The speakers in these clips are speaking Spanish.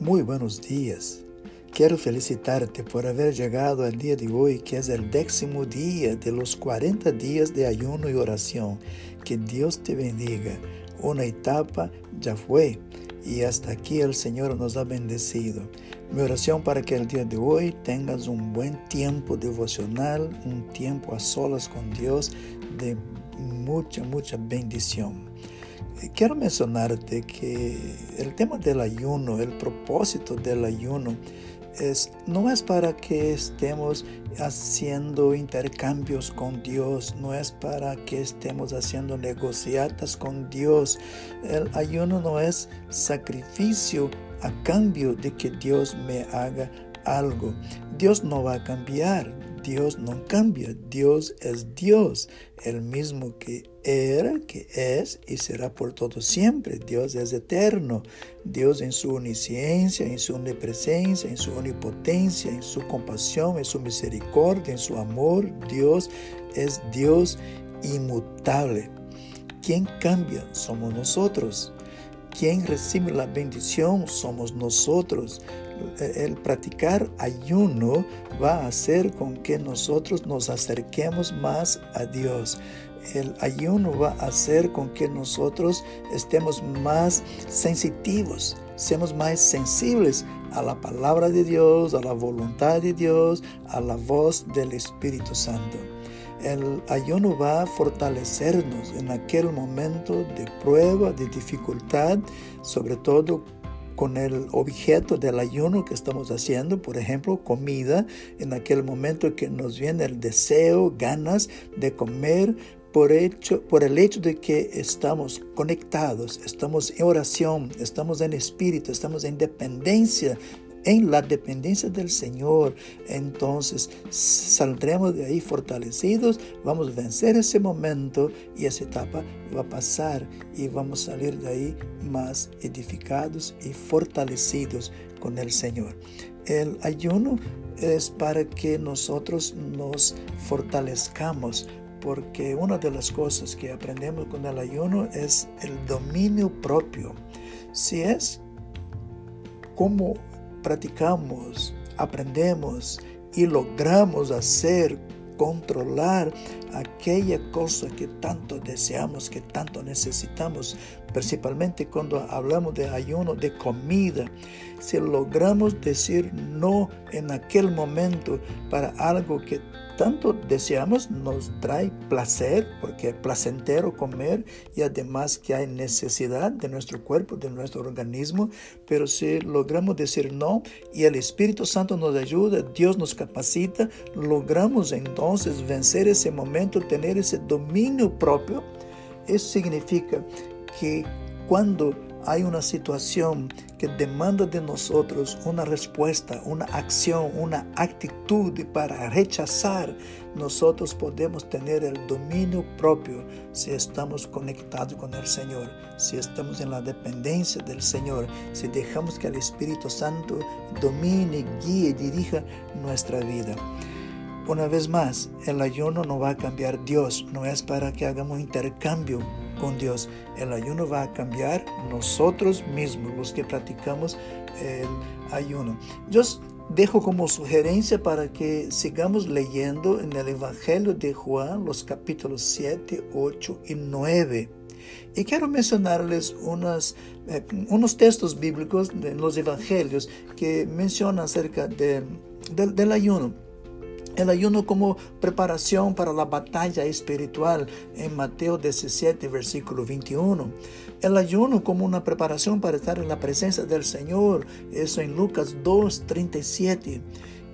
Muy buenos días. Quiero felicitarte por haber llegado al día de hoy, que es el décimo día de los 40 días de ayuno y oración. Que Dios te bendiga. Una etapa ya fue y hasta aquí el Señor nos ha bendecido. Mi oración para que el día de hoy tengas un buen tiempo devocional, un tiempo a solas con Dios de mucha, mucha bendición. Quiero mencionarte que el tema del ayuno, el propósito del ayuno, es, no es para que estemos haciendo intercambios con Dios, no es para que estemos haciendo negociatas con Dios. El ayuno no es sacrificio a cambio de que Dios me haga algo. Dios no va a cambiar, Dios no cambia, Dios es Dios, el mismo que era, que es y será por todo siempre. Dios es eterno, Dios en su omnisciencia, en su omnipresencia, en su omnipotencia, en su compasión, en su misericordia, en su amor, Dios es Dios inmutable. Quien cambia somos nosotros. Quien recibe la bendición somos nosotros el practicar ayuno va a hacer con que nosotros nos acerquemos más a Dios. El ayuno va a hacer con que nosotros estemos más sensitivos, seamos más sensibles a la palabra de Dios, a la voluntad de Dios, a la voz del Espíritu Santo. El ayuno va a fortalecernos en aquel momento de prueba, de dificultad, sobre todo con el objeto del ayuno que estamos haciendo, por ejemplo, comida, en aquel momento que nos viene el deseo, ganas de comer, por, hecho, por el hecho de que estamos conectados, estamos en oración, estamos en espíritu, estamos en dependencia en la dependencia del Señor, entonces saldremos de ahí fortalecidos, vamos a vencer ese momento y esa etapa va a pasar y vamos a salir de ahí más edificados y fortalecidos con el Señor. El ayuno es para que nosotros nos fortalezcamos porque una de las cosas que aprendemos con el ayuno es el dominio propio. Si es como practicamos, aprendemos y logramos hacer, controlar aquella cosa que tanto deseamos, que tanto necesitamos, principalmente cuando hablamos de ayuno, de comida. Si logramos decir no en aquel momento para algo que tanto deseamos, nos trae placer, porque es placentero comer y además que hay necesidad de nuestro cuerpo, de nuestro organismo, pero si logramos decir no y el Espíritu Santo nos ayuda, Dios nos capacita, logramos entonces vencer ese momento, tener ese dominio propio. Eso significa que cuando hay una situación que demanda de nosotros una respuesta, una acción, una actitud para rechazar, nosotros podemos tener el dominio propio si estamos conectados con el Señor, si estamos en la dependencia del Señor, si dejamos que el Espíritu Santo domine, guíe dirija nuestra vida. Una vez más, el ayuno no va a cambiar Dios, no es para que hagamos intercambio con Dios. El ayuno va a cambiar nosotros mismos, los que practicamos el ayuno. Yo dejo como sugerencia para que sigamos leyendo en el Evangelio de Juan los capítulos 7, 8 y 9. Y quiero mencionarles eh, unos textos bíblicos en los evangelios que mencionan acerca de, del ayuno. El ayuno como preparación para la batalla espiritual en Mateo 17, versículo 21. El ayuno como una preparación para estar en la presencia del Señor, eso en Lucas 2, 37.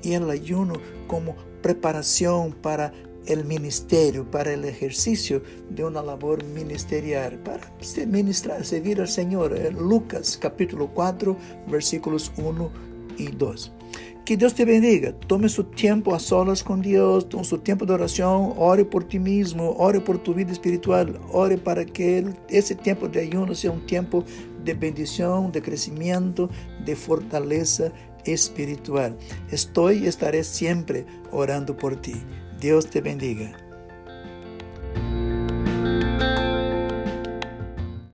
Y el ayuno como preparación para el ministerio, para el ejercicio de una labor ministerial, para ministrar, servir al Señor. Lucas capítulo 4, versículos 1 y 2. Que Dios te bendiga. Tome su tiempo a solas con Dios, tome su tiempo de oración, ore por ti mismo, ore por tu vida espiritual, ore para que ese tiempo de ayuno sea un tiempo de bendición, de crecimiento, de fortaleza espiritual. Estoy y estaré siempre orando por ti. Dios te bendiga.